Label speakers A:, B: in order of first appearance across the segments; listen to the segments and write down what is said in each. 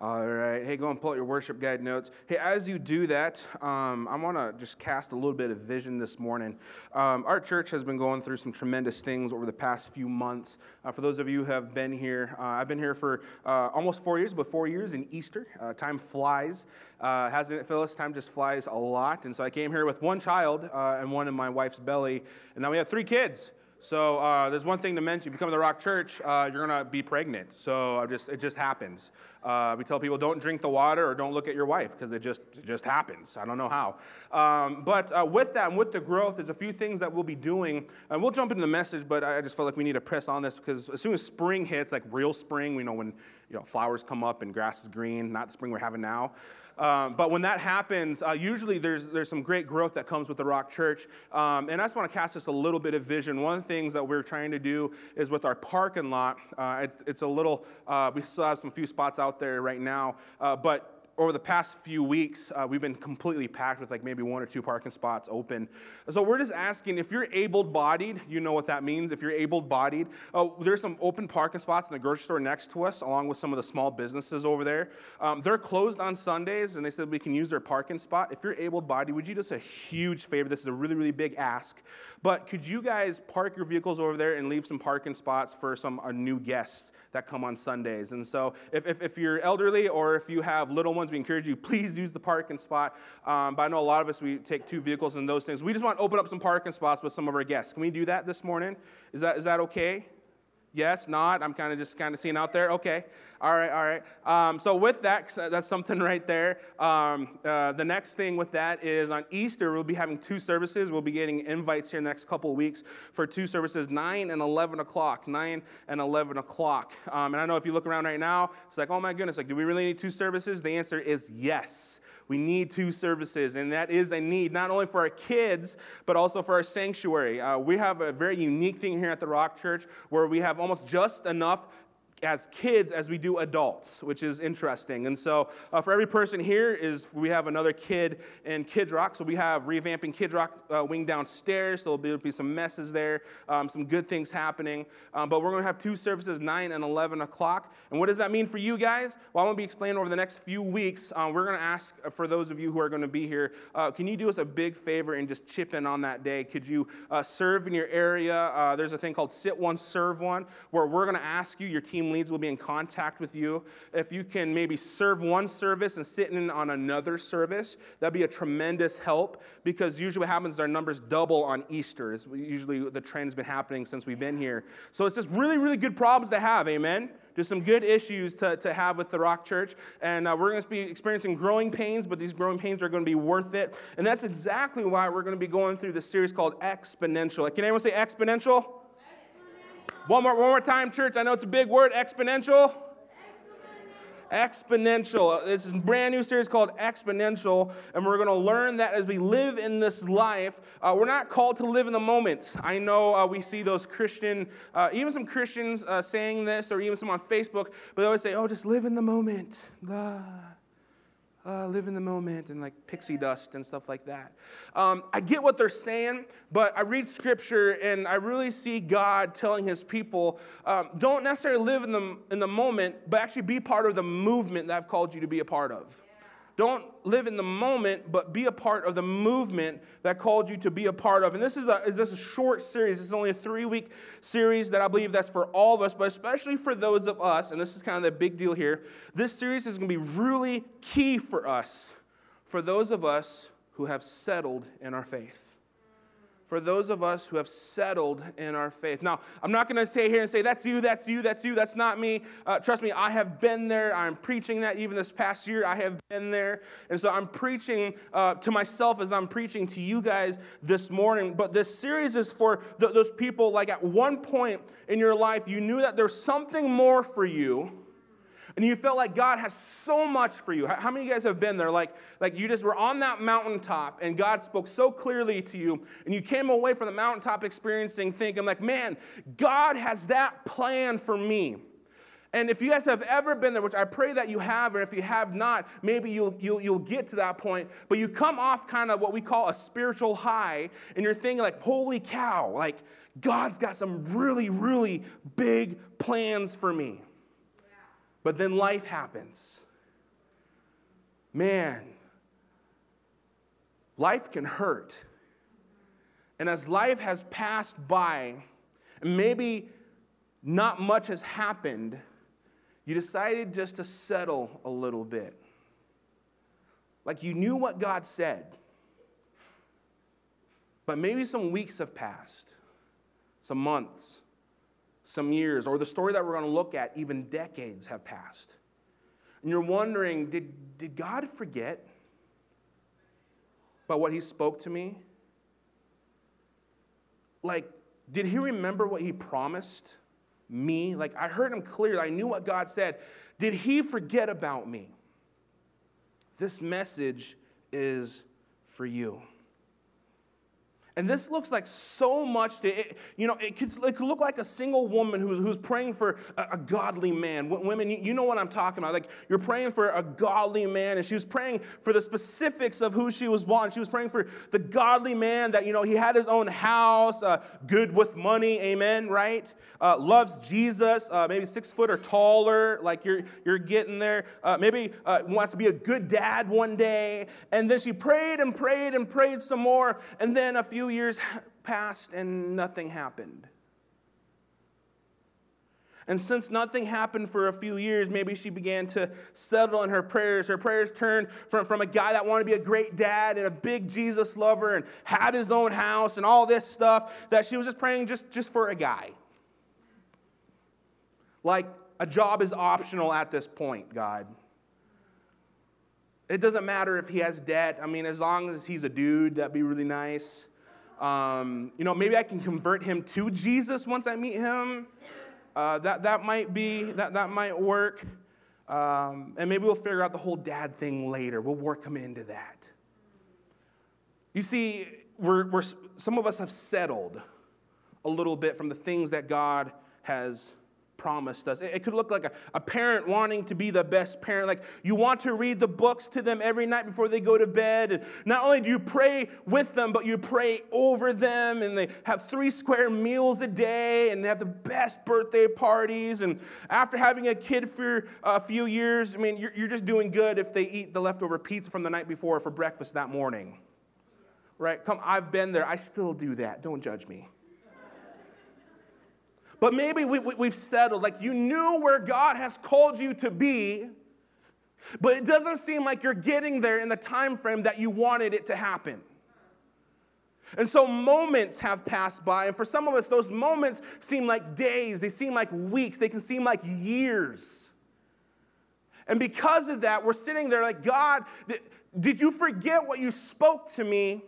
A: All right. Hey, go and pull out your worship guide notes. Hey, as you do that, um, I want to just cast a little bit of vision this morning. Um, our church has been going through some tremendous things over the past few months. Uh, for those of you who have been here, uh, I've been here for uh, almost four years, but four years in Easter. Uh, time flies, uh, hasn't it, Phyllis? Time just flies a lot. And so I came here with one child uh, and one in my wife's belly, and now we have three kids. So uh, there's one thing to mention. If you come to the Rock Church, uh, you're to be pregnant. So just, it just happens. Uh, we tell people don't drink the water or don't look at your wife because it just, it just happens. I don't know how. Um, but uh, with that and with the growth, there's a few things that we'll be doing. And we'll jump into the message, but I just feel like we need to press on this because as soon as spring hits, like real spring, we know when you know, flowers come up and grass is green, not the spring we're having now. Um, but when that happens, uh, usually there's, there's some great growth that comes with the Rock Church. Um, and I just want to cast us a little bit of vision. One of the things that we're trying to do is with our parking lot, uh, it, it's a little, uh, we still have some few spots out there right now, uh, but over the past few weeks, uh, we've been completely packed with like maybe one or two parking spots open. So we're just asking if you're able bodied, you know what that means. If you're able bodied, uh, there's some open parking spots in the grocery store next to us, along with some of the small businesses over there. Um, they're closed on Sundays, and they said we can use their parking spot. If you're able bodied, would you do us a huge favor? This is a really, really big ask. But could you guys park your vehicles over there and leave some parking spots for some uh, new guests that come on Sundays? And so if, if, if, you're elderly or if you have little ones, we encourage you, please use the parking spot. Um, but I know a lot of us, we take two vehicles and those things. We just want to open up some parking spots with some of our guests. Can we do that this morning? Is that, is that okay? Yes, not. I'm kind of just kind of seeing out there. Okay. All right, all right. Um, so with that, that's something right there. Um, uh, the next thing with that is on Easter, we'll be having two services. We'll be getting invites here in the next couple weeks for two services, 9 and 11 o'clock. 9 and 11 o'clock. Um, and I know if you look around right now, it's like, oh my goodness, like, do we really need two services? The answer is yes. We need two services, and that is a need not only for our kids, but also for our sanctuary. Uh, we have a very unique thing here at the Rock Church where we have almost just enough as kids as we do adults, which is interesting. And so, uh, for every person here, is we have another kid in Kid Rock. So we have revamping Kid Rock uh, wing downstairs. So there'll be, some messes there, um, some good things happening. Um, but we're going to have two services, nine and eleven o'clock. And what does that mean for you guys? Well, I'm going to be explaining over the next few weeks. Um, we're going to ask for those of you who are going to be here, uh, can you do us a big favor and just chip in on that day? Could you uh, serve in your area? Uh, there's a thing called Sit One, Serve One, where we're going to ask you, your team leads will be in contact with you. If you can maybe serve one service and sit in on another service, that'd be a tremendous help because usually what happens is our numbers double on Easter. It's usually the trend's been happening since we've been here. So it's just really, really good problems to have, amen? Just some good issues to, to have with the Rock Church. And uh, we're going to be experiencing growing pains, but these growing pains are going to be worth it. And that's exactly why we're going to be going through this series called Exponential. Can anyone say exponential? One more, one more time, church. I know it's a big word exponential. Exponential. This is a brand new series called Exponential, and we're going to learn that as we live in this life, uh, we're not called to live in the moment. I know uh, we see those Christian, uh, even some Christians uh, saying this, or even some on Facebook, but they always say, "Oh, just live in the moment." Ah uh, live in the moment and like pixie dust and stuff like that. Um, I get what they're saying, but I read scripture and I really see God telling his people um, don't necessarily live in the, in the moment, but actually be part of the movement that I've called you to be a part of. Don't live in the moment, but be a part of the movement that called you to be a part of. And this is a, this is a short series. This is only a three week series that I believe that's for all of us, but especially for those of us, and this is kind of the big deal here. This series is going to be really key for us, for those of us who have settled in our faith for those of us who have settled in our faith. Now, I'm not going to stay here and say, that's you, that's you, that's you, that's not me. Uh, trust me, I have been there. I'm preaching that even this past year. I have been there. And so I'm preaching uh, to myself as I'm preaching to you guys this morning. But this series is for th- those people, like at one point in your life, you knew that there's something more for you and you felt like God has so much for you. How many of you guys have been there? Like, like you just were on that mountaintop and God spoke so clearly to you, and you came away from the mountaintop experiencing thinking, like, man, God has that plan for me. And if you guys have ever been there, which I pray that you have, or if you have not, maybe you'll, you'll, you'll get to that point. But you come off kind of what we call a spiritual high, and you're thinking, like, holy cow, like, God's got some really, really big plans for me. But then life happens. man, life can hurt. And as life has passed by, and maybe not much has happened, you decided just to settle a little bit. Like you knew what God said, but maybe some weeks have passed, some months, some years, or the story that we're going to look at, even decades have passed. And you're wondering, did, did God forget about what He spoke to me? Like, did He remember what He promised me? Like, I heard Him clearly, I knew what God said. Did He forget about me? This message is for you. And this looks like so much to, it, you know, it could, it could look like a single woman who's, who's praying for a, a godly man. Women, you know what I'm talking about. Like, you're praying for a godly man, and she was praying for the specifics of who she was wanting. She was praying for the godly man that, you know, he had his own house, uh, good with money, amen, right? Uh, loves Jesus, uh, maybe six foot or taller, like you're, you're getting there. Uh, maybe uh, wants to be a good dad one day. And then she prayed and prayed and prayed some more. And then a few years passed and nothing happened. And since nothing happened for a few years, maybe she began to settle in her prayers. Her prayers turned from, from a guy that wanted to be a great dad and a big Jesus lover and had his own house and all this stuff that she was just praying just, just for a guy. Like a job is optional at this point, God. It doesn't matter if he has debt. I mean, as long as he's a dude, that'd be really nice. Um, you know, maybe I can convert him to Jesus once I meet him. Uh, that, that might be, that, that might work. Um, and maybe we'll figure out the whole dad thing later. We'll work him into that. You see, we're, we're, some of us have settled a little bit from the things that God has promised us. It could look like a, a, parent wanting to be the best parent. Like you want to read the books to them every night before they go to bed. And not only do you pray with them, but you pray over them. And they have three square meals a day and they have the best birthday parties. And after having a kid for a few years, I mean, you're, you're just doing good if they eat the leftover pizza from the night before for breakfast that morning. Right? Come, I've been there. I still do that. Don't judge me. But maybe we, we, we've settled, like you knew where God has called you to be, but it doesn't seem like you're getting there in the time frame that you wanted it to happen. And so moments have passed by, and for some of us, those moments seem like days, they seem like weeks, they can seem like years. And because of that, we're sitting there like, God, did you forget what you spoke to me?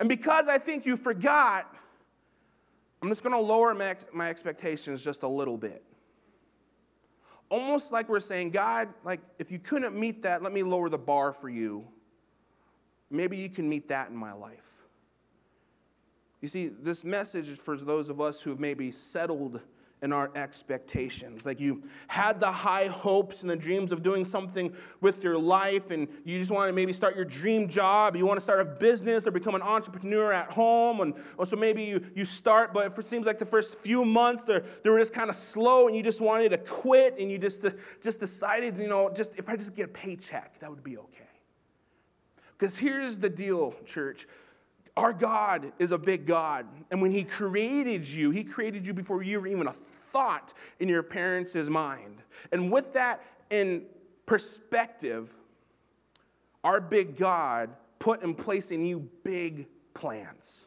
A: And because I think you forgot, I'm just going to lower my, my expectations just a little bit. Almost like we're saying, God, like if you couldn't meet that, let me lower the bar for you. Maybe you can meet that in my life. You see, this message is for those of us who have maybe settled and our expectations. Like you had the high hopes and the dreams of doing something with your life, and you just want to maybe start your dream job. You want to start a business or become an entrepreneur at home. And or so maybe you, you start, but it seems like the first few months they were just kind of slow, and you just wanted to quit, and you just, uh, just decided, you know, just if I just get a paycheck, that would be okay. Because here's the deal, church. Our God is a big God. And when He created you, He created you before you were even a thought in your parents' mind. And with that in perspective, our big God put in place in you big plans.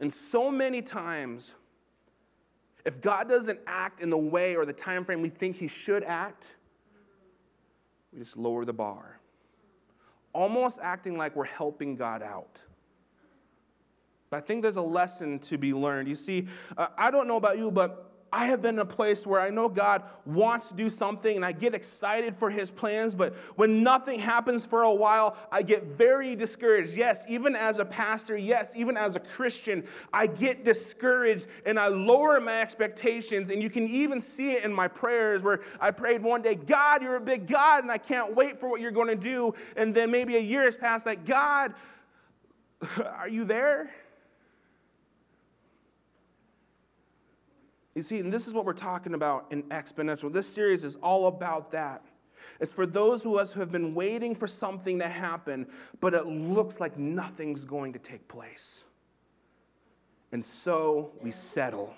A: And so many times, if God doesn't act in the way or the time frame we think he should act, we just lower the bar. Almost acting like we're helping God out. I think there's a lesson to be learned. You see, uh, I don't know about you, but I have been in a place where I know God wants to do something and I get excited for his plans, but when nothing happens for a while, I get very discouraged. Yes, even as a pastor, yes, even as a Christian, I get discouraged and I lower my expectations. And you can even see it in my prayers where I prayed one day, God, you're a big God and I can't wait for what you're going to do. And then maybe a year has passed, like, God, are you there? You see, and this is what we're talking about in exponential. This series is all about that. It's for those of us who have been waiting for something to happen, but it looks like nothing's going to take place. And so we settle.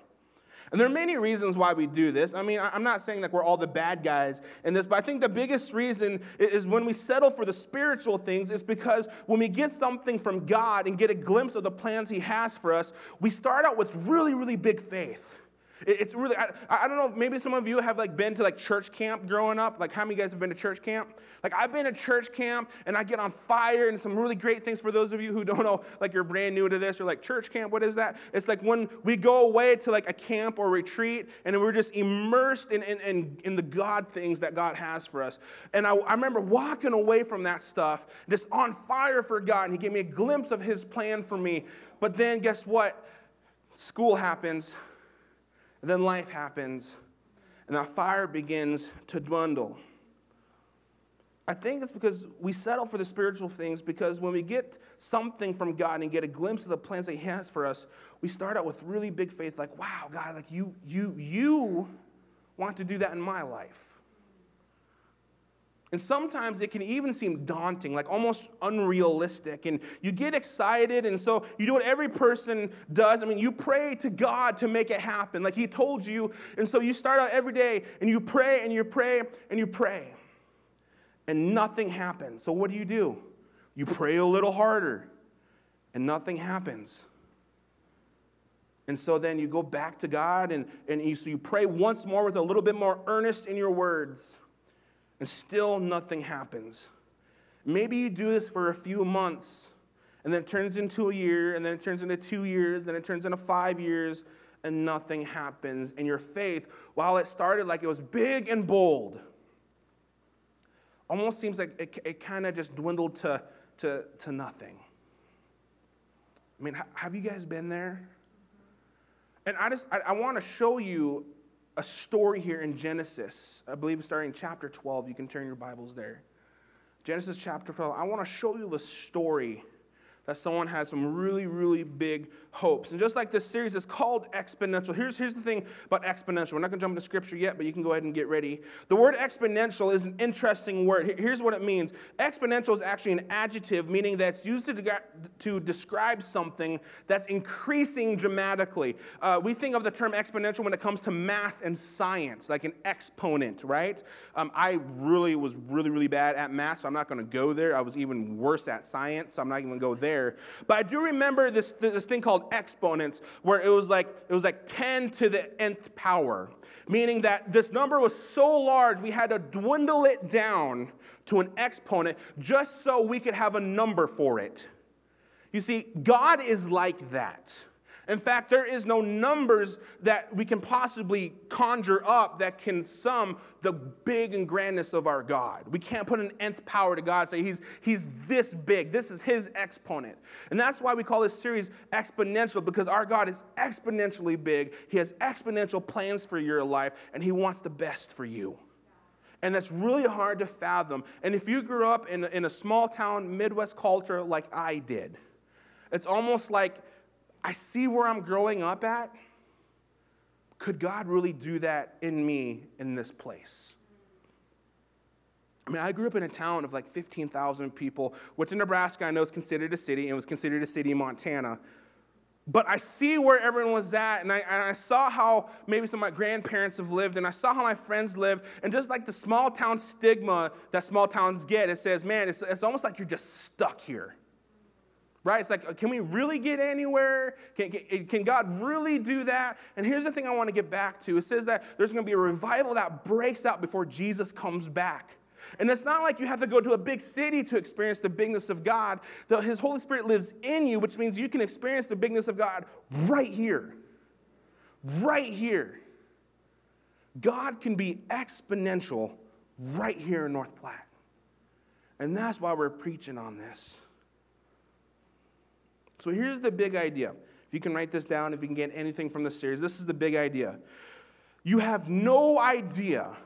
A: And there are many reasons why we do this. I mean, I'm not saying that we're all the bad guys in this, but I think the biggest reason is when we settle for the spiritual things is because when we get something from God and get a glimpse of the plans He has for us, we start out with really, really big faith. It's really, I, I, don't know, maybe some of you have like been to like church camp growing up. Like how many of you guys have been to church camp? Like I've been to church camp and I get on fire and some really great things for those of you who don't know, like you're brand new to this you're like church camp, what is that? It's like when we go away to like a camp or retreat and we're just immersed in, in, in, in the God things that God has for us. And I, I remember walking away from that stuff just on fire for God and he gave me a glimpse of his plan for me. But then guess what? School happens and then life happens, and that fire begins to dwindle. I think it's because we settle for the spiritual things because when we get something from God and get a glimpse of the plans that He has for us, we start out with really big faith, like, wow, God, like you, you, you want to do that in my life. And sometimes it can even seem daunting, like almost unrealistic. And you get excited, and so you do what every person does. I mean, you pray to God to make it happen, like He told you. And so you start out every day and you pray and you pray and you pray. And nothing happens. So what do you do? You pray a little harder, and nothing happens. And so then you go back to God and, and you, so you pray once more with a little bit more earnest in your words and still nothing happens. Maybe you do this for a few months, and then it turns into a year, and then it turns into two years, and it turns into five years, and nothing happens. And your faith, while it started like it was big and bold, almost seems like it, it kind of just dwindled to, to, to nothing. I mean, have you guys been there? And I just, I, I want to show you a story here in Genesis. I believe starting in chapter 12. You can turn your Bibles there. Genesis chapter 12. I want to show you a story that someone has some really, really big hopes. And just like this series is called exponential, here's, here's the thing about exponential. We're not going to jump into scripture yet, but you can go ahead and get ready. The word exponential is an interesting word. Here's what it means exponential is actually an adjective, meaning that it's used to, to describe something that's increasing dramatically. Uh, we think of the term exponential when it comes to math and science, like an exponent, right? Um, I really was really, really bad at math, so I'm not going to go there. I was even worse at science, so I'm not even going to go there there. But I do remember this, this thing called exponents, where it was like it was like 10 to the nth power, meaning that this number was so large we had to dwindle it down to an exponent just so we could have a number for it. You see, God is like that. In fact, there is no numbers that we can possibly conjure up that can sum the big and grandness of our God. We can't put an nth power to God, and say he's, he's this big. This is his exponent. And that's why we call this series exponential, because our God is exponentially big. He has exponential plans for your life, and he wants the best for you. And that's really hard to fathom. And if you grew up in, in a small town Midwest culture like I did, it's almost like I see where I'm growing up at. Could God really do that in me in this place? I mean, I grew up in a town of like 15,000 people, which in Nebraska I know is considered a city and was considered a city in Montana. But I see where everyone was at, and I, and I saw how maybe some of my grandparents have lived, and I saw how my friends lived. And just like the small town stigma that small towns get, it says, man, it's, it's almost like you're just stuck here right? It's like, uh, can we really get anywhere? Can, can, eh, can, God really do that? And here's the thing I want to get back to it says that there's going to be a revival that breaks out before Jesus comes back. And it's not like you have to go to a big city to experience the bigness of God. The, His Holy Spirit lives in you, which means you can experience the bigness of God right here. Right here. God can be exponential right here in North Platte. And that's why we're preaching on this. So here's the big idea. If you can write this down, if you can get anything from this series, this is the big idea. You have no idea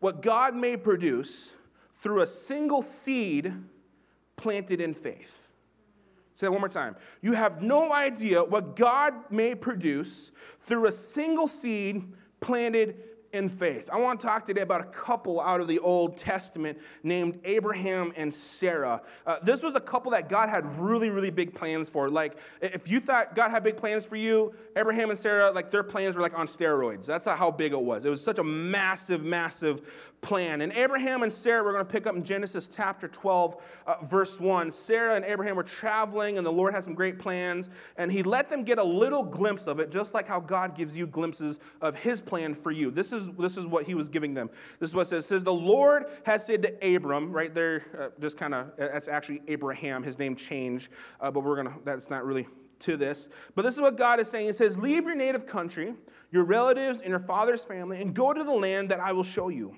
A: what God may produce through a single seed planted in faith. Say that one more time. You have no idea what God may produce through a single seed planted in faith. I want to talk today about a couple out of the Old Testament named Abraham and Sarah. Uh, this was a couple that God had really, really big plans for. Like, if you thought God had big plans for you, Abraham and Sarah, like, their plans were like on steroids. That's not how big it was. It was such a massive, massive plan. And Abraham and Sarah, we're going to pick up in Genesis chapter 12, uh, verse 1. Sarah and Abraham were traveling, and the Lord had some great plans, and he let them get a little glimpse of it, just like how God gives you glimpses of his plan for you. This is, this is what he was giving them. This is what it says. It says, The Lord has said to Abram, right there, uh, just kind of, that's actually Abraham, his name changed, uh, but we're going to, that's not really to this. But this is what God is saying. He says, Leave your native country, your relatives, and your father's family, and go to the land that I will show you.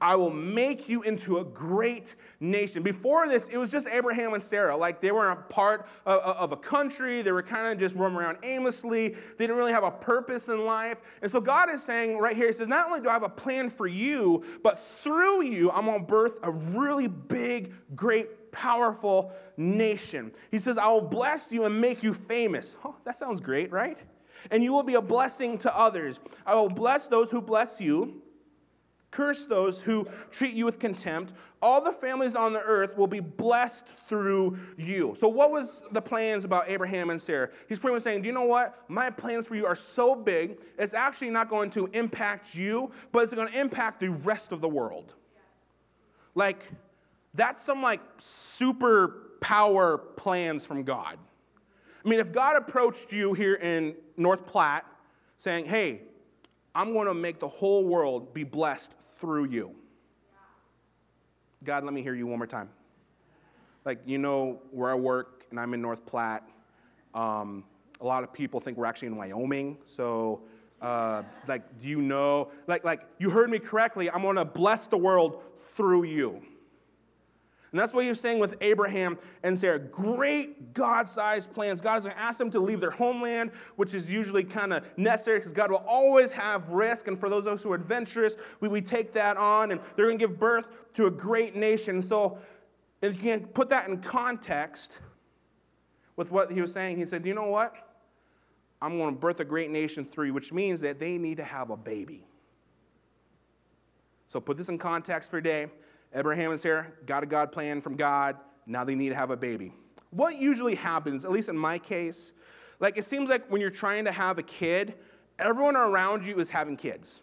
A: I will make you into a great nation. Before this, it was just Abraham and Sarah. Like they were a part of, of a country. They were kind of just roaming around aimlessly. They didn't really have a purpose in life. And so God is saying right here, He says, Not only do I have a plan for you, but through you, I'm going to birth a really big, great, powerful nation. He says, I will bless you and make you famous. That sounds great, right? And you will be a blessing to others. I will bless those who bless you Curse those who treat you with contempt. All the families on the earth will be blessed through you. So, what was the plans about Abraham and Sarah? He's pretty much saying, Do you know what? My plans for you are so big, it's actually not going to impact you, but it's going to impact the rest of the world. Like, that's some like super power plans from God. I mean, if God approached you here in North Platte saying, Hey, I'm going to make the whole world be blessed through you. God, let me hear you one more time. Like, you know, where I work and I'm in North Platte, um, a lot of people think we're actually in Wyoming. So, uh, like, do you know? Like, like you heard me correctly. I'm going to bless the world through you. And that's what he was saying with Abraham and Sarah. Great God sized plans. God is going to ask them to leave their homeland, which is usually kind of necessary because God will always have risk. And for those of us who are adventurous, we, we take that on. And they're going to give birth to a great nation. So if you can put that in context with what he was saying, he said, You know what? I'm going to birth a great nation through you, which means that they need to have a baby. So put this in context for today. Abraham and Sarah got a God plan from God. Now they need to have a baby. What usually happens, at least in my case, like it seems like when you're trying to have a kid, everyone around you is having kids.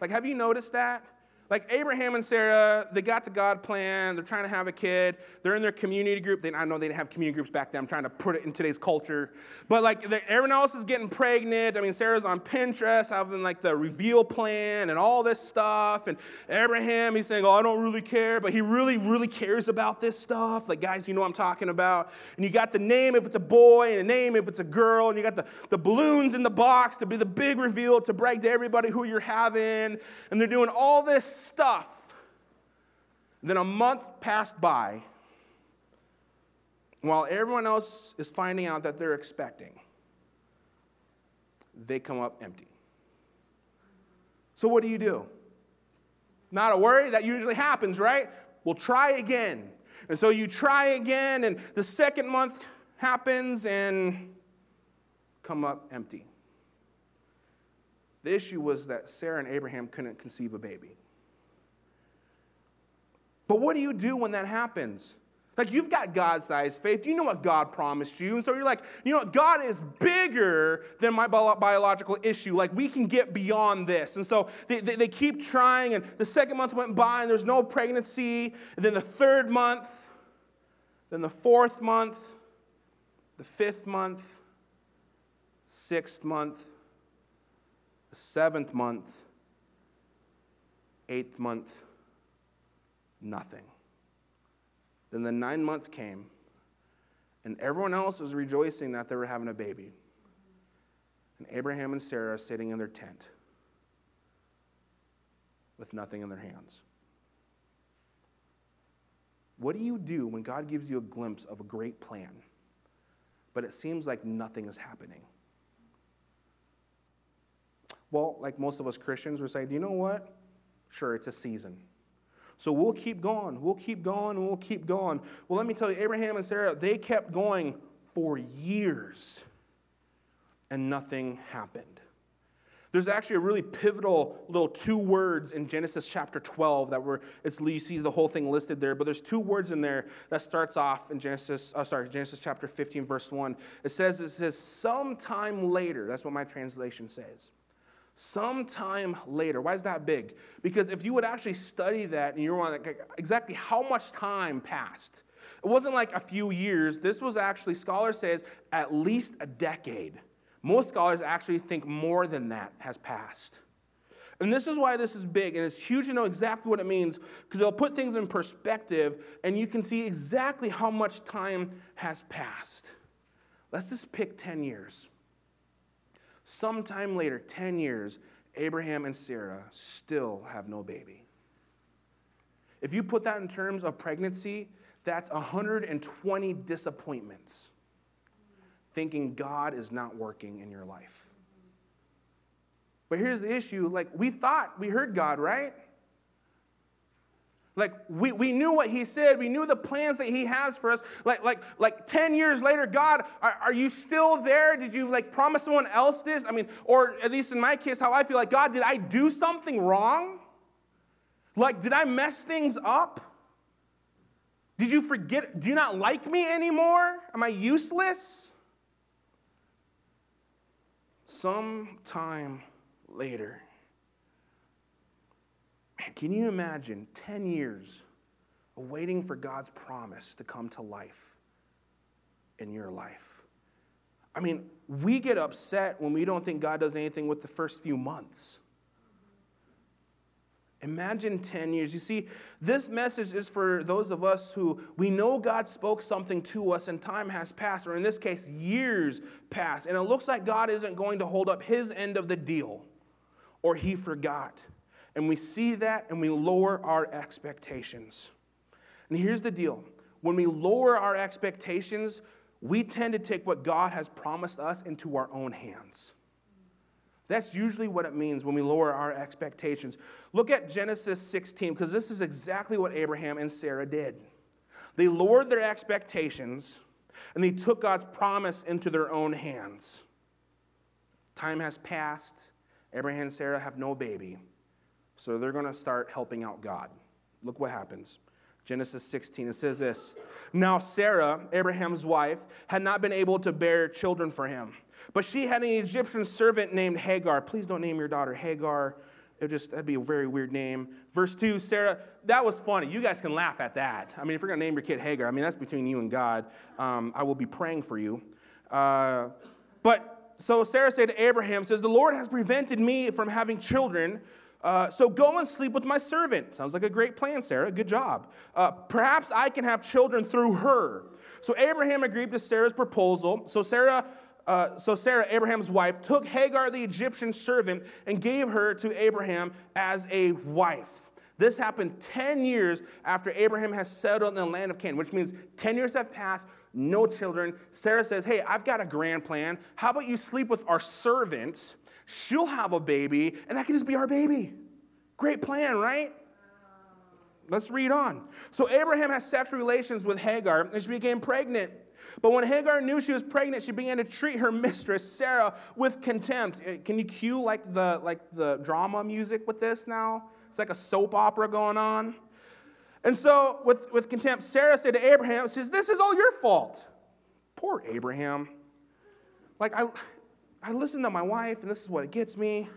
A: Like, have you noticed that? Like Abraham and Sarah, they got the God plan. They're trying to have a kid. They're in their community group. They, I know they didn't have community groups back then. I'm trying to put it in today's culture. But like everyone else is getting pregnant. I mean, Sarah's on Pinterest having like the reveal plan and all this stuff. And Abraham, he's saying, "Oh, I don't really care," but he really, really cares about this stuff. Like guys, you know what I'm talking about. And you got the name if it's a boy and a name if it's a girl. And you got the, the balloons in the box to be the big reveal to brag to everybody who you're having. And they're doing all this stuff. Then a month passed by while everyone else is finding out that they're expecting. They come up empty. So, what do you do? Not a worry, that usually happens, right? We'll try again. And so you try again, and the second month happens and come up empty. The issue was that Sarah and Abraham couldn't conceive a baby. But what do you do when that happens? Like you've got God sized faith. You know what God promised you. And so you're like, you know what? God is bigger than my biological issue. Like we can get beyond this. And so they, they, they, keep trying. And the second month went by and there's no pregnancy. And then the third month, then the fourth month, the fifth month, sixth month, the seventh month, eighth month nothing. Then the nine month came, and everyone else was rejoicing that they were having a baby. And Abraham and Sarah are sitting in their tent with nothing in their hands. What do you do when God gives you a glimpse of a great plan, but it seems like nothing is happening? Well, like most of us Christians, we say, do you know what? Sure, it's a season. So we'll keep going, we'll keep going, we'll keep going. Well, let me tell you, Abraham and Sarah, they kept going for years, and nothing happened. There's actually a really pivotal little two words in Genesis chapter 12 that were, it's, you see the whole thing listed there, but there's two words in there that starts off in Genesis, oh, sorry, Genesis chapter 15, verse 1. It says, it says, sometime later. That's what my translation says. Sometime later. Why is that big? Because if you would actually study that and you're wondering exactly how much time passed, it wasn't like a few years. This was actually, scholars say, at least a decade. Most scholars actually think more than that has passed. And this is why this is big, and it's huge to know exactly what it means because it'll put things in perspective and you can see exactly how much time has passed. Let's just pick 10 years. Sometime later, 10 years, Abraham and Sarah still have no baby. If you put that in terms of pregnancy, that's 120 disappointments thinking God is not working in your life. But here's the issue like, we thought we heard God, right? Like we, we knew what he said. We knew the plans that he has for us. Like, like, like 10 years later, God, are, are you still there? Did you like promise someone else this? I mean, or at least in my case, how I feel like, God, did I do something wrong? Like, did I mess things up? Did you forget? Do you not like me anymore? Am I useless? Some time later, man, can you imagine 10 years of waiting for God's promise to come to life in your life? I mean, we get upset when we don't think God does anything with the first few months. Imagine 10 years. You see, this message is for those of us who we know God spoke something to us and time has passed, or in this case, years passed, and it looks like God isn't going to hold up his end of the deal, or he forgot. And we see that and we lower our expectations. And here's the deal when we lower our expectations, we tend to take what God has promised us into our own hands. That's usually what it means when we lower our expectations. Look at Genesis 16, because this is exactly what Abraham and Sarah did. They lowered their expectations and they took God's promise into their own hands. Time has passed. Abraham and Sarah have no baby. So they're going to start helping out God. Look what happens. Genesis 16, it says this Now Sarah, Abraham's wife, had not been able to bear children for him. But she had an Egyptian servant named Hagar. Please don't name your daughter Hagar. It just that'd be a very weird name. Verse 2, Sarah, that was funny. You guys can laugh at that. I mean, if you're gonna name your kid Hagar, I mean that's between you and God. Um, I will be praying for you. Uh, but so Sarah said to Abraham, says, The Lord has prevented me from having children. Uh, so go and sleep with my servant. Sounds like a great plan, Sarah. Good job. Uh, perhaps I can have children through her. So Abraham agreed to Sarah's proposal. So Sarah uh, so Sarah, Abraham's wife, took Hagar, the Egyptian servant, and gave her to Abraham as a wife. This happened 10 years after Abraham has settled in the land of Canaan, which means 10 years have passed, no children. Sarah says, Hey, I've got a grand plan. How about you sleep with our servant? She'll have a baby, and that can just be our baby. Great plan, right? Let's read on. So Abraham has sexual relations with Hagar, and she became pregnant. But when Hagar knew she was pregnant, she began to treat her mistress, Sarah, with contempt. Eh, can you cue like the, like the drama music with this now? It's like a soap opera going on. And so, with, with contempt, Sarah said to Abraham, says, This is all your fault. Poor Abraham. Like, I, I listen to my wife, and this is what it gets me.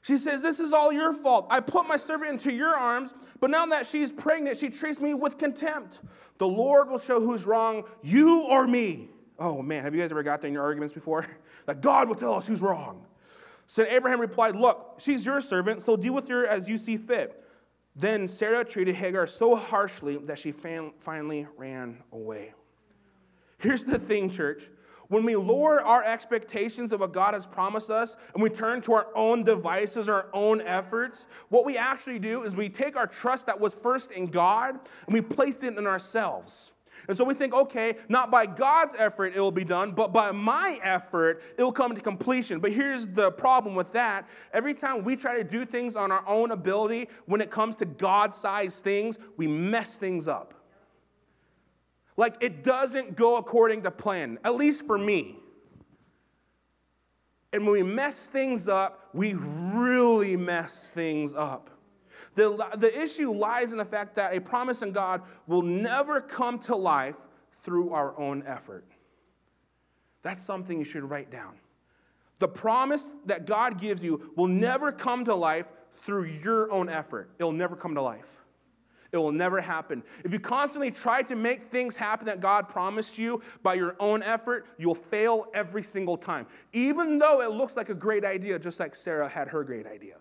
A: She says, This is all your fault. I put my servant into your arms, but now that she's pregnant, she treats me with contempt. The Lord will show who's wrong, you or me. Oh man, have you guys ever got there in your arguments before? that God will tell us who's wrong. So Abraham replied, Look, she's your servant, so deal with her as you see fit. Then Sarah treated Hagar so harshly that she finally ran away. Here's the thing, church. When we lower our expectations of what God has promised us and we turn to our own devices, our own efforts, what we actually do is we take our trust that was first in God and we place it in ourselves. And so we think, okay, not by God's effort it will be done, but by my effort it will come to completion. But here's the problem with that. Every time we try to do things on our own ability, when it comes to God sized things, we mess things up. Like it doesn't go according to plan, at least for me. And when we mess things up, we really mess things up. The, the issue lies in the fact that a promise in God will never come to life through our own effort. That's something you should write down. The promise that God gives you will never come to life through your own effort. It'll never come to life. It will never happen. If you constantly try to make things happen that God promised you by your own effort, you'll fail every single time. Even though it looks like a great idea, just like Sarah had her great idea.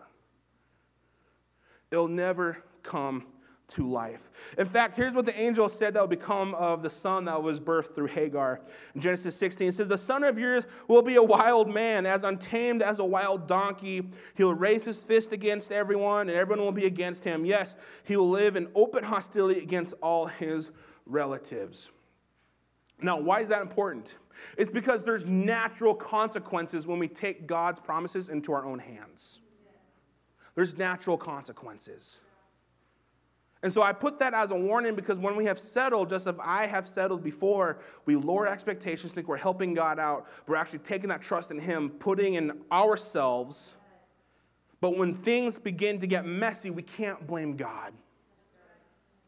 A: It'll never come to life. In fact, here's what the angel said that will become of the son that was birthed through Hagar. In Genesis 16, it says, The son of yours will be a wild man, as untamed as a wild donkey. He'll raise his fist against everyone, and everyone will be against him. Yes, he will live in open hostility against all his relatives. Now, why is that important? It's because there's natural consequences when we take God's promises into our own hands. There's natural consequences. And so I put that as a warning because when we have settled, just as I have settled before, we lower expectations, think we're helping God out. We're actually taking that trust in Him, putting in ourselves. But when things begin to get messy, we can't blame God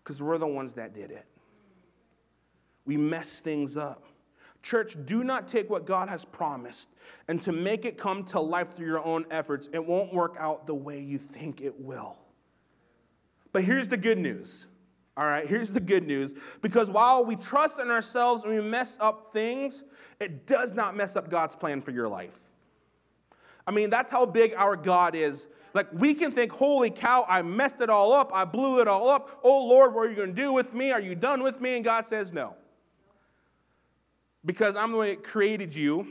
A: because we're the ones that did it. We mess things up. Church, do not take what God has promised and to make it come to life through your own efforts. It won't work out the way you think it will. But here's the good news. All right, here's the good news. Because while we trust in ourselves and we mess up things, it does not mess up God's plan for your life. I mean, that's how big our God is. Like, we can think, holy cow, I messed it all up. I blew it all up. Oh, Lord, what are you going to do with me? Are you done with me? And God says, no. Because I'm the one that created you.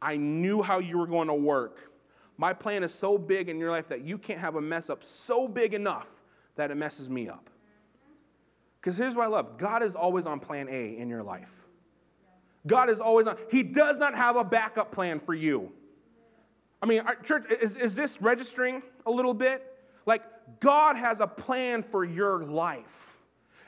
A: I knew how you were going to work. My plan is so big in your life that you can't have a mess up so big enough that it messes me up. Because here's what I love God is always on plan A in your life. God is always on, He does not have a backup plan for you. I mean, church, is, is this registering a little bit? Like, God has a plan for your life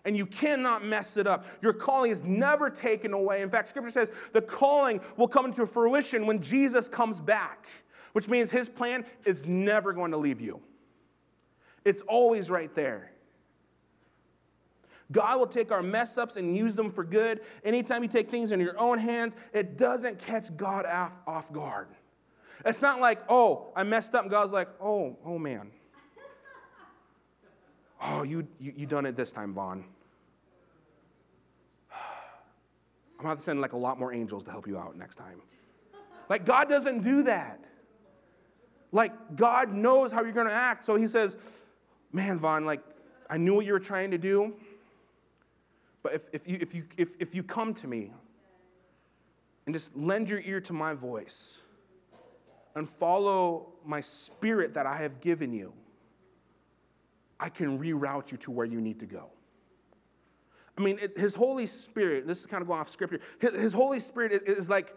A: and you cannot mess it up. Your calling is never taken away. In fact, scripture says the calling will come into fruition when Jesus comes back, which means his plan is never going to leave you. It's always right there. God will take our mess ups and use them for good. Anytime you take things in your own hands, it doesn't catch God off, off guard. It's not like, oh, I messed up, and God's like, oh, oh man. Oh, you, you, you done it this time, Vaughn. I'm to have to send like a lot more angels to help you out next time. Like, God doesn't do that. Like, God knows how you're to act. So he says, man, Vaughn, like, I knew what you were trying to do, but if, if, you, if, you, if, if you come to me and just lend your ear to my voice and follow my spirit that I have given you, I can reroute you to where you need to go. I mean, it, his Holy Spirit, this is kind of going off scripture, his, his Holy Spirit is, is, like,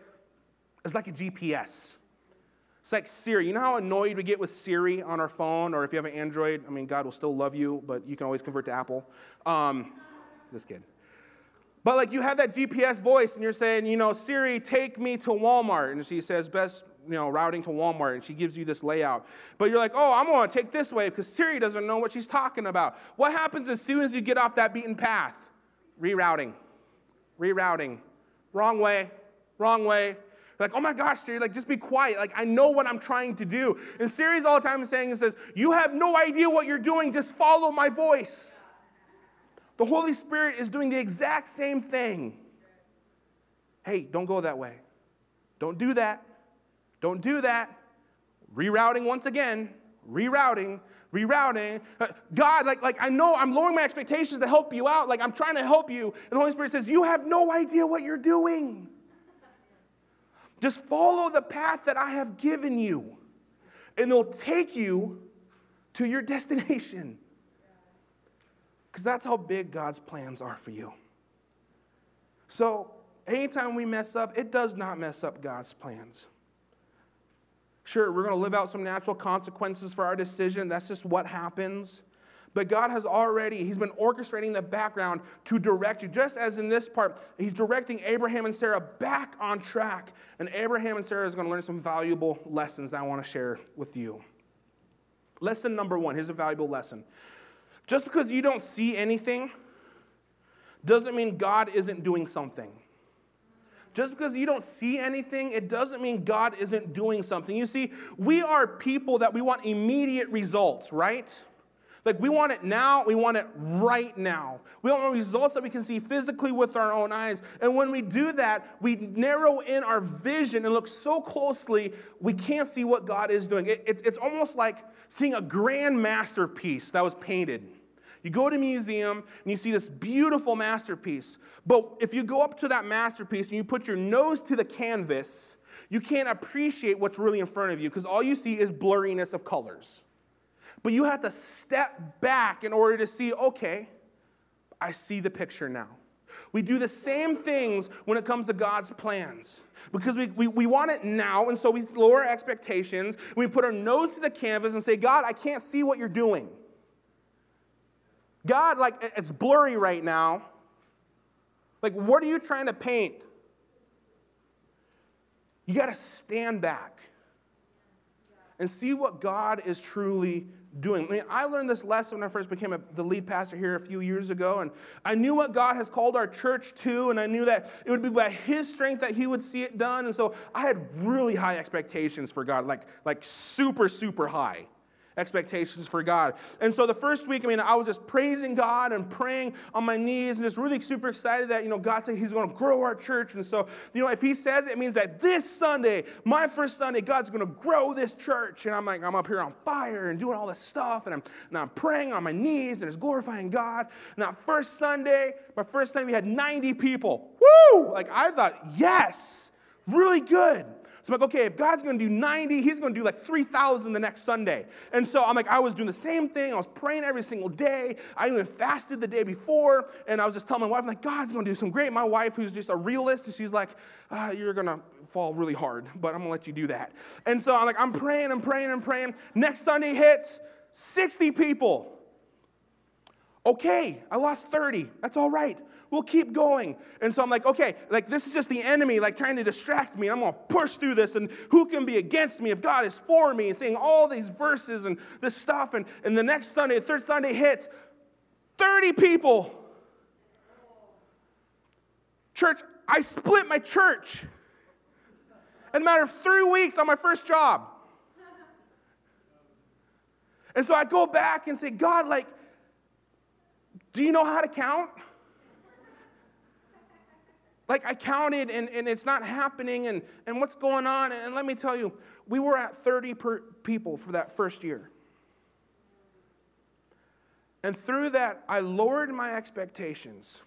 A: is like a GPS. It's like Siri. You know how annoyed we get with Siri on our phone, or if you have an Android? I mean, God will still love you, but you can always convert to Apple. Um, just kidding. But like you have that GPS voice, and you're saying, you know, Siri, take me to Walmart, and she says best, you know, routing to Walmart, and she gives you this layout. But you're like, oh, I'm to take this way because Siri doesn't know what she's talking about. What happens as soon as you get off that beaten path? Rerouting, rerouting, wrong way, wrong way, like, oh my gosh, Siri, like just be quiet. Like I know what I'm trying to do. And Siri's all the time saying and says, You have no idea what you're doing, just follow my voice. The Holy Spirit is doing the exact same thing. Hey, don't go that way. Don't do that. Don't do that. Rerouting once again, rerouting, rerouting. Uh, God, like, like I know I'm lowering my expectations to help you out. Like I'm trying to help you. And the Holy Spirit says, You have no idea what you're doing. Just follow the path that I have given you, and it'll take you to your destination. Because that's how big God's plans are for you. So, anytime we mess up, it does not mess up God's plans. Sure, we're going to live out some natural consequences for our decision. That's just what happens. But God has already, He's been orchestrating the background to direct you. Just as in this part, He's directing Abraham and Sarah back on track. And Abraham and Sarah is going to learn some valuable lessons that I want to share with you. Lesson number one here's a valuable lesson. Just because you don't see anything doesn't mean God isn't doing something. Just because you don't see anything, it doesn't mean God isn't doing something. You see, we are people that we want immediate results, right? Like we want it now, we want it right now. We want results that we can see physically with our own eyes. And when we do that, we narrow in our vision and look so closely, we can't see what God is doing. It, it, it's almost like seeing a grand masterpiece that was painted. You go to a museum and you see this beautiful masterpiece. But if you go up to that masterpiece and you put your nose to the canvas, you can't appreciate what's really in front of you because all you see is blurriness of colors. But you have to step back in order to see, okay, I see the picture now. We do the same things when it comes to God's plans because we, we, we want it now, and so we lower expectations. We put our nose to the canvas and say, God, I can't see what you're doing. God, like, it's blurry right now. Like, what are you trying to paint? You got to stand back and see what God is truly doing. I mean, I learned this lesson when I first became a, the lead pastor here a few years ago, and I knew what God has called our church to, and I knew that it would be by His strength that He would see it done. And so I had really high expectations for God, like, like super, super high expectations for God. And so the first week, I mean, I was just praising God and praying on my knees and just really super excited that, you know, God said He's going to grow our church. And so, you know, if He says it, it means that this Sunday, my first Sunday, God's going to grow this church. And I'm like, I'm up here on fire and doing all this stuff. And I'm, and I'm praying on my knees and it's glorifying God. And that first Sunday, my first Sunday, we had 90 people. Woo! Like, I thought, yes, really good. So I'm like, okay, if God's gonna do 90, He's gonna do like 3,000 the next Sunday. And so I'm like, I was doing the same thing. I was praying every single day. I even fasted the day before. And I was just telling my wife, I'm like, God's gonna do some great. My wife, who's just a realist, and she's like, ah, you're gonna fall really hard, but I'm gonna let you do that. And so I'm like, I'm praying I'm praying I'm praying. Next Sunday hits 60 people. Okay, I lost 30. That's all right. We'll keep going. And so I'm like, okay, like this is just the enemy, like trying to distract me. I'm going to push through this. And who can be against me if God is for me? And saying all these verses and this stuff. And, and the next Sunday, the third Sunday hits 30 people. Church, I split my church in a matter of three weeks on my first job. And so I go back and say, God, like, do you know how to count? Like I counted and, and it's not happening and, and what's going on? And let me tell you, we were at 30 per people for that first year. And through that, I lowered my expectations,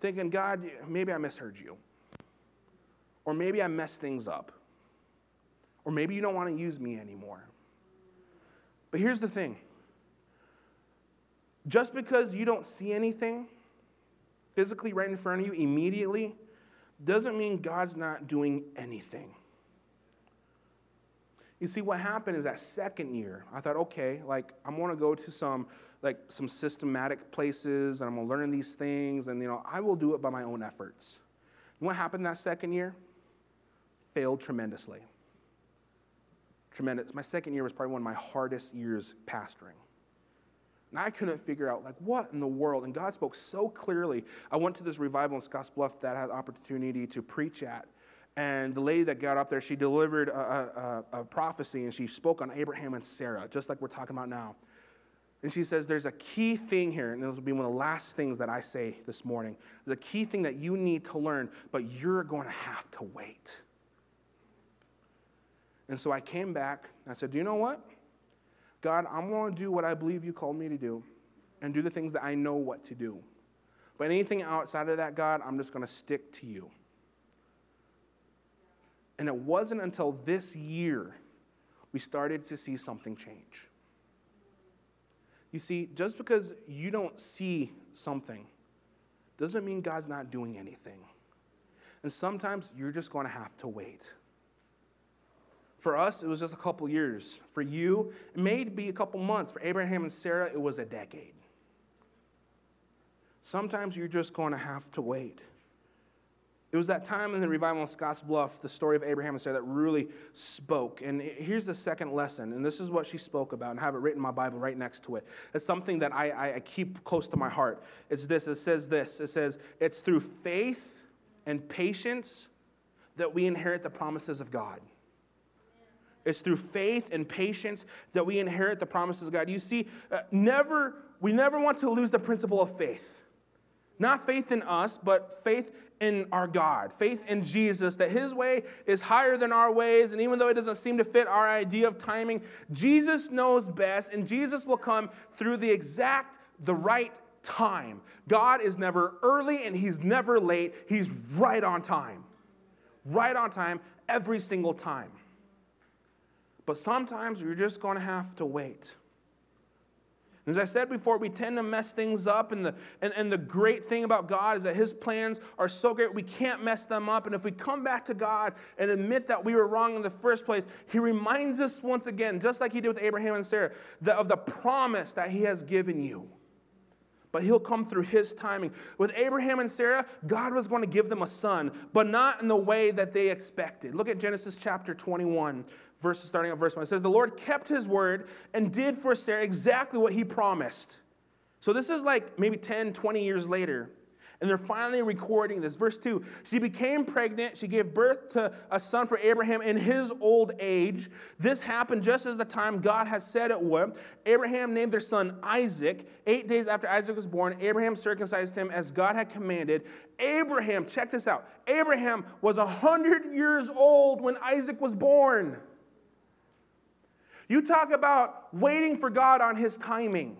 A: thinking, God, maybe I misheard you. Or maybe I messed things up. Or maybe you don't want to use me anymore. But here's the thing just because you don't see anything, physically right in front of you immediately doesn't mean God's not doing anything. You see, what happened is that second year, I thought, okay, like I'm gonna go to some like some systematic places and I'm gonna learn these things, and you know, I will do it by my own efforts. And what happened that second year? Failed tremendously. Tremendous. My second year was probably one of my hardest years pastoring. And I couldn't figure out, like, what in the world? And God spoke so clearly. I went to this revival in Scottsbluff that I had opportunity to preach at. And the lady that got up there, she delivered a, a, a prophecy and she spoke on Abraham and Sarah, just like we're talking about now. And she says, There's a key thing here, and this will be one of the last things that I say this morning. There's a key thing that you need to learn, but you're going to have to wait. And so I came back I said, Do you know what? God, I'm going to do what I believe you called me to do and do the things that I know what to do. But anything outside of that, God, I'm just going to stick to you. And it wasn't until this year we started to see something change. You see, just because you don't see something doesn't mean God's not doing anything. And sometimes you're just going to have to wait. For us, it was just a couple years. For you, it may be a couple months. For Abraham and Sarah, it was a decade. Sometimes you're just going to have to wait. It was that time in the revival in Scotts Bluff, the story of Abraham and Sarah, that really spoke. And here's the second lesson, and this is what she spoke about, and I have it written in my Bible right next to it. It's something that I, I keep close to my heart. It's this it says this it says, It's through faith and patience that we inherit the promises of God. It's through faith and patience that we inherit the promises of God. You see, uh, never, we never want to lose the principle of faith. Not faith in us, but faith in our God, faith in Jesus, that His way is higher than our ways. And even though it doesn't seem to fit our idea of timing, Jesus knows best, and Jesus will come through the exact, the right time. God is never early and He's never late. He's right on time. Right on time every single time. But sometimes you're just going to have to wait. As I said before, we tend to mess things up, and the, and, and the great thing about God is that His plans are so great we can't mess them up. And if we come back to God and admit that we were wrong in the first place, He reminds us once again, just like He did with Abraham and Sarah, the, of the promise that He has given you. But he'll come through his timing. With Abraham and Sarah, God was going to give them a son, but not in the way that they expected. Look at Genesis chapter 21, verses starting at verse 1. It says, The Lord kept his word and did for Sarah exactly what he promised. So this is like maybe 10, 20 years later. And they're finally recording this. Verse 2 She became pregnant. She gave birth to a son for Abraham in his old age. This happened just as the time God had said it would. Abraham named their son Isaac. Eight days after Isaac was born, Abraham circumcised him as God had commanded. Abraham, check this out Abraham was 100 years old when Isaac was born. You talk about waiting for God on his timing.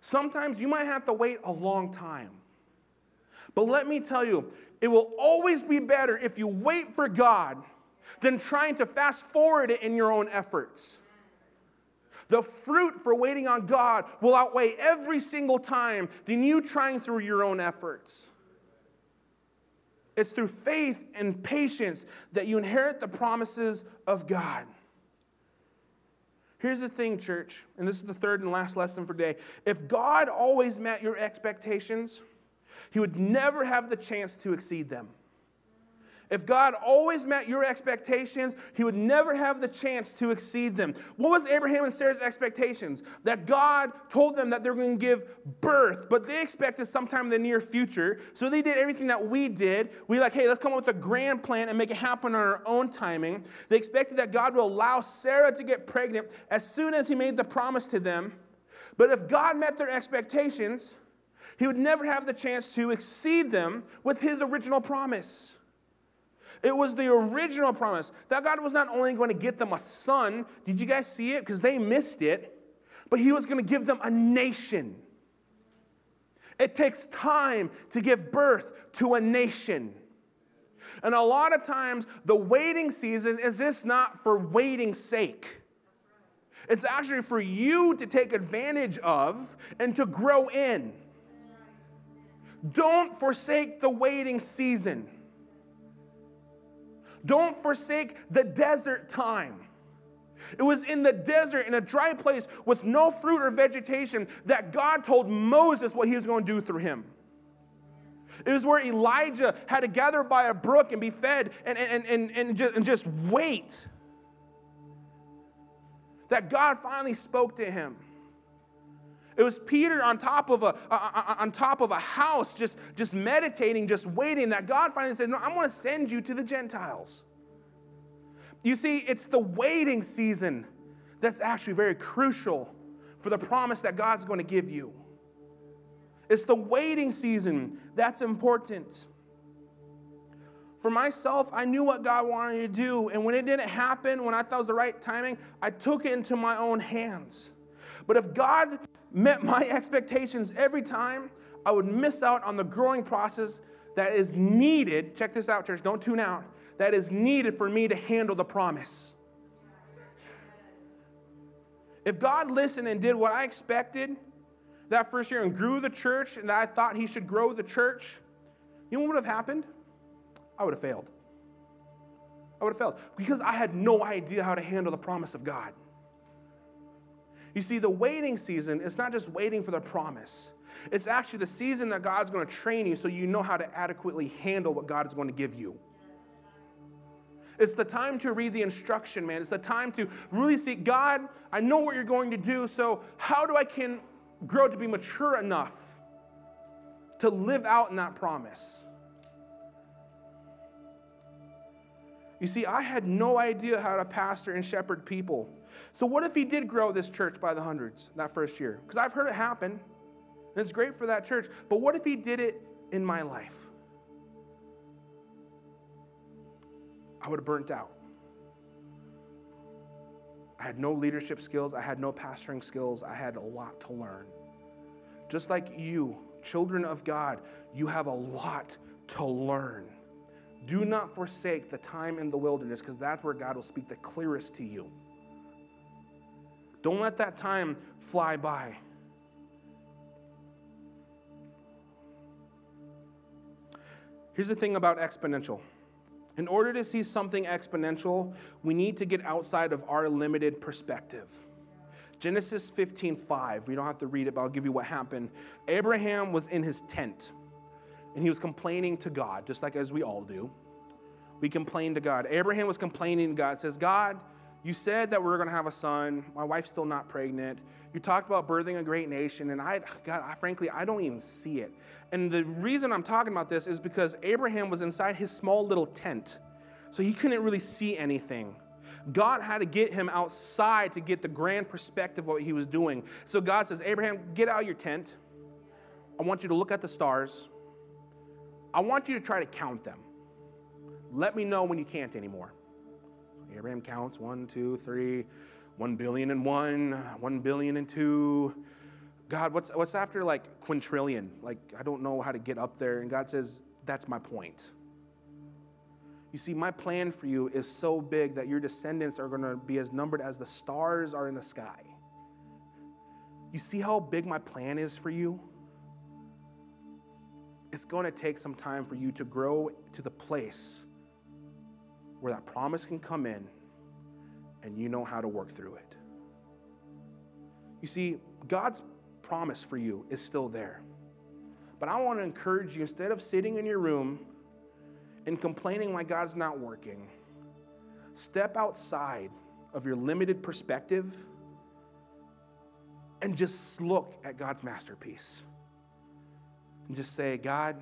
A: Sometimes you might have to wait a long time. But let me tell you, it will always be better if you wait for God than trying to fast forward it in your own efforts. The fruit for waiting on God will outweigh every single time than you trying through your own efforts. It's through faith and patience that you inherit the promises of God. Here's the thing, church, and this is the third and last lesson for today. If God always met your expectations, He would never have the chance to exceed them. If God always met your expectations, He would never have the chance to exceed them. What was Abraham and Sarah's expectations? That God told them that they're going to give birth, but they expected sometime in the near future. So they did everything that we did. We like, hey, let's come up with a grand plan and make it happen on our own timing. They expected that God will allow Sarah to get pregnant as soon as He made the promise to them. But if God met their expectations, He would never have the chance to exceed them with His original promise. It was the original promise that God was not only going to get them a son, did you guys see it? Because they missed it, but He was going to give them a nation. It takes time to give birth to a nation. And a lot of times, the waiting season is this not for waiting's sake. It's actually for you to take advantage of and to grow in. Don't forsake the waiting season. Don't forsake the desert time. It was in the desert, in a dry place with no fruit or vegetation, that God told Moses what he was going to do through him. It was where Elijah had to gather by a brook and be fed and, and, and, and, just, and just wait. That God finally spoke to him. It was Peter on top of a, on top of a house, just, just meditating, just waiting, that God finally said, No, I'm going to send you to the Gentiles. You see, it's the waiting season that's actually very crucial for the promise that God's going to give you. It's the waiting season that's important. For myself, I knew what God wanted to do, and when it didn't happen, when I thought it was the right timing, I took it into my own hands. But if God met my expectations every time, I would miss out on the growing process that is needed. Check this out, church, don't tune out. That is needed for me to handle the promise. If God listened and did what I expected that first year and grew the church and that I thought He should grow the church, you know what would have happened? I would have failed. I would have failed because I had no idea how to handle the promise of God. You see, the waiting season is not just waiting for the promise, it's actually the season that God's going to train you so you know how to adequately handle what God is going to give you. It's the time to read the instruction, man. It's the time to really see God, I know what you're going to do, so how do I can grow to be mature enough to live out in that promise? You see, I had no idea how to pastor and shepherd people. So, what if he did grow this church by the hundreds that first year? Because I've heard it happen, and it's great for that church. But what if he did it in my life? I would have burnt out. I had no leadership skills, I had no pastoring skills, I had a lot to learn. Just like you, children of God, you have a lot to learn. Do not forsake the time in the wilderness because that's where God will speak the clearest to you. Don't let that time fly by. Here's the thing about exponential. In order to see something exponential, we need to get outside of our limited perspective. Genesis 15:5. We don't have to read it, but I'll give you what happened. Abraham was in his tent and he was complaining to God, just like as we all do. We complain to God. Abraham was complaining to God, says, God, you said that we are going to have a son. My wife's still not pregnant. You talked about birthing a great nation, and I, God, I, frankly, I don't even see it. And the reason I'm talking about this is because Abraham was inside his small little tent, so he couldn't really see anything. God had to get him outside to get the grand perspective of what he was doing. So God says, Abraham, get out of your tent. I want you to look at the stars. I want you to try to count them. Let me know when you can't anymore. Abraham counts one, two, three, one billion and one, one billion and two. God, what's, what's after like quintillion? Like, I don't know how to get up there. And God says, That's my point. You see, my plan for you is so big that your descendants are going to be as numbered as the stars are in the sky. You see how big my plan is for you? it's going to take some time for you to grow to the place where that promise can come in and you know how to work through it. You see, God's promise for you is still there. But I want to encourage you instead of sitting in your room and complaining why God's not working, step outside of your limited perspective and just look at God's masterpiece and just say, God,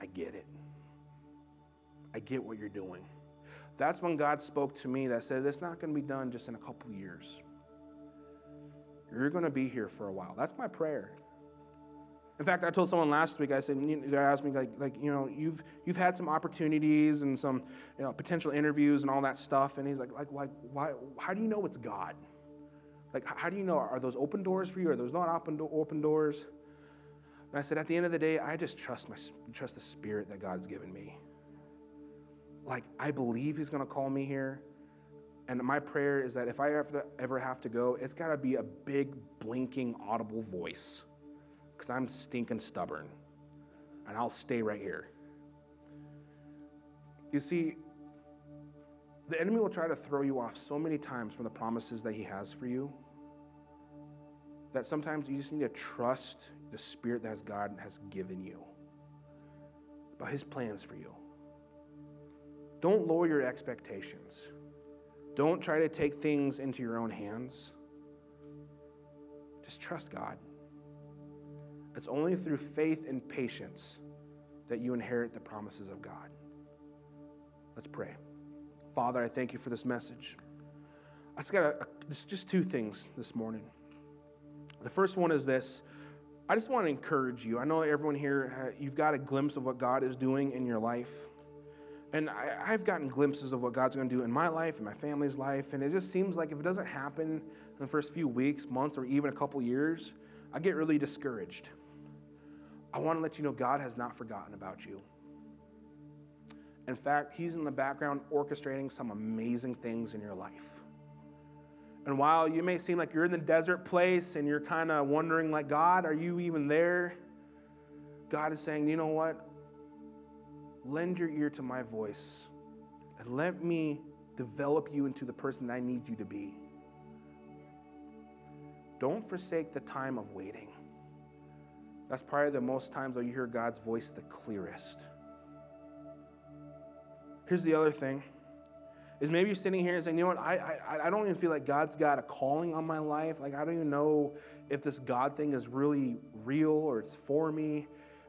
A: I get it. I get what you're doing. That's when God spoke to me that says it's not going to be done just in a couple years. You're going to be here for a while. That's my prayer. In fact, I told someone last week. I said, they asked me like, like, you know, you've you've had some opportunities and some, you know, potential interviews and all that stuff. And he's like, like, like, why? How do you know it's God? Like, how do you know? Are those open doors for you? Are those not open open doors? And I said, at the end of the day, I just trust my trust the spirit that God's given me. Like I believe He's going to call me here, and my prayer is that if I ever ever have to go, it's got to be a big blinking audible voice, because I'm stinking stubborn, and I'll stay right here. You see, the enemy will try to throw you off so many times from the promises that he has for you that sometimes you just need to trust the spirit that God has given you, about his plans for you. Don't lower your expectations. Don't try to take things into your own hands. Just trust God. It's only through faith and patience that you inherit the promises of God. Let's pray. Father, I thank you for this message. I just got a, just two things this morning. The first one is this I just want to encourage you. I know everyone here, you've got a glimpse of what God is doing in your life. And I, have gotten glimpses of what God's going to do in my life and my family's life. And it just seems like if it doesn't happen in the first few weeks, months, or even a couple years, I get really discouraged. I want to let you know God has not forgotten about you. In fact, He's in the background orchestrating some amazing things in your life. And while you may seem like you're in the desert place and you're kind of wondering, like, God, are you even there? God is saying, you know what? Lend your ear to my voice and let me develop you into the person I need you to be. Don't forsake the time of waiting. That's probably the most times that you hear God's voice the clearest. Here's the other thing is maybe you're sitting here and saying, you know what, I, I, I don't even feel like God's got a calling on my life. Like, I don't even know if this God thing is really real or it's for me.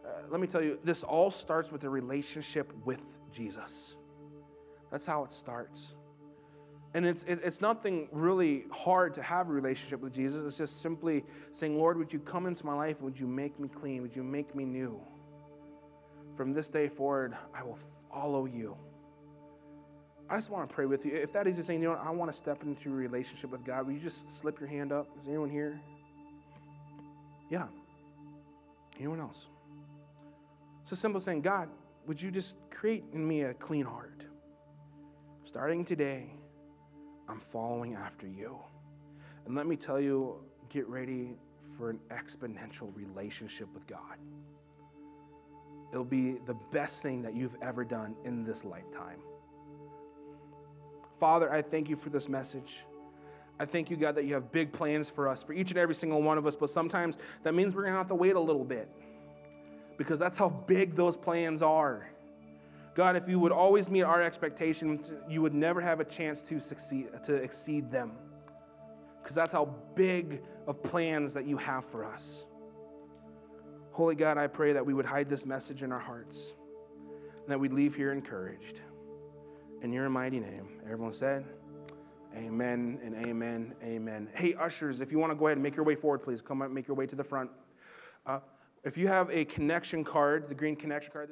A: Uh, let me tell you, this all starts with a relationship with Jesus. That's how it starts. And it's, it's nothing really hard to have a relationship with Jesus. It's just simply saying, Lord, would you come into my life? Would you make me clean? Would you make me new? From this day forward, I will follow you. I just want to pray with you. If that is just saying, you know what, I want to step into a relationship with God, will you just slip your hand up? Is anyone here? Yeah. Anyone else? It's a simple saying, God, would you just create in me a clean heart? Starting today, I'm following after you. And let me tell you, get ready for an exponential relationship with God. It'll be the best thing that you've ever done in this lifetime. Father, I thank you for this message. I thank you, God, that you have big plans for us, for each and every single one of us, but sometimes that means we're going to have to wait a little bit because that's how big those plans are. God, if you would always meet our expectations, you would never have a chance to succeed, to exceed them. Because that's how big of plans that you have for us. Holy God, I pray that we would hide this message in our hearts and that we'd leave here encouraged. In your mighty name. Everyone said, Amen and amen, amen. Hey, ushers, if you want to go ahead and make your way forward, please come up, make your way to the front. Uh, if you have a connection card, the green connection card,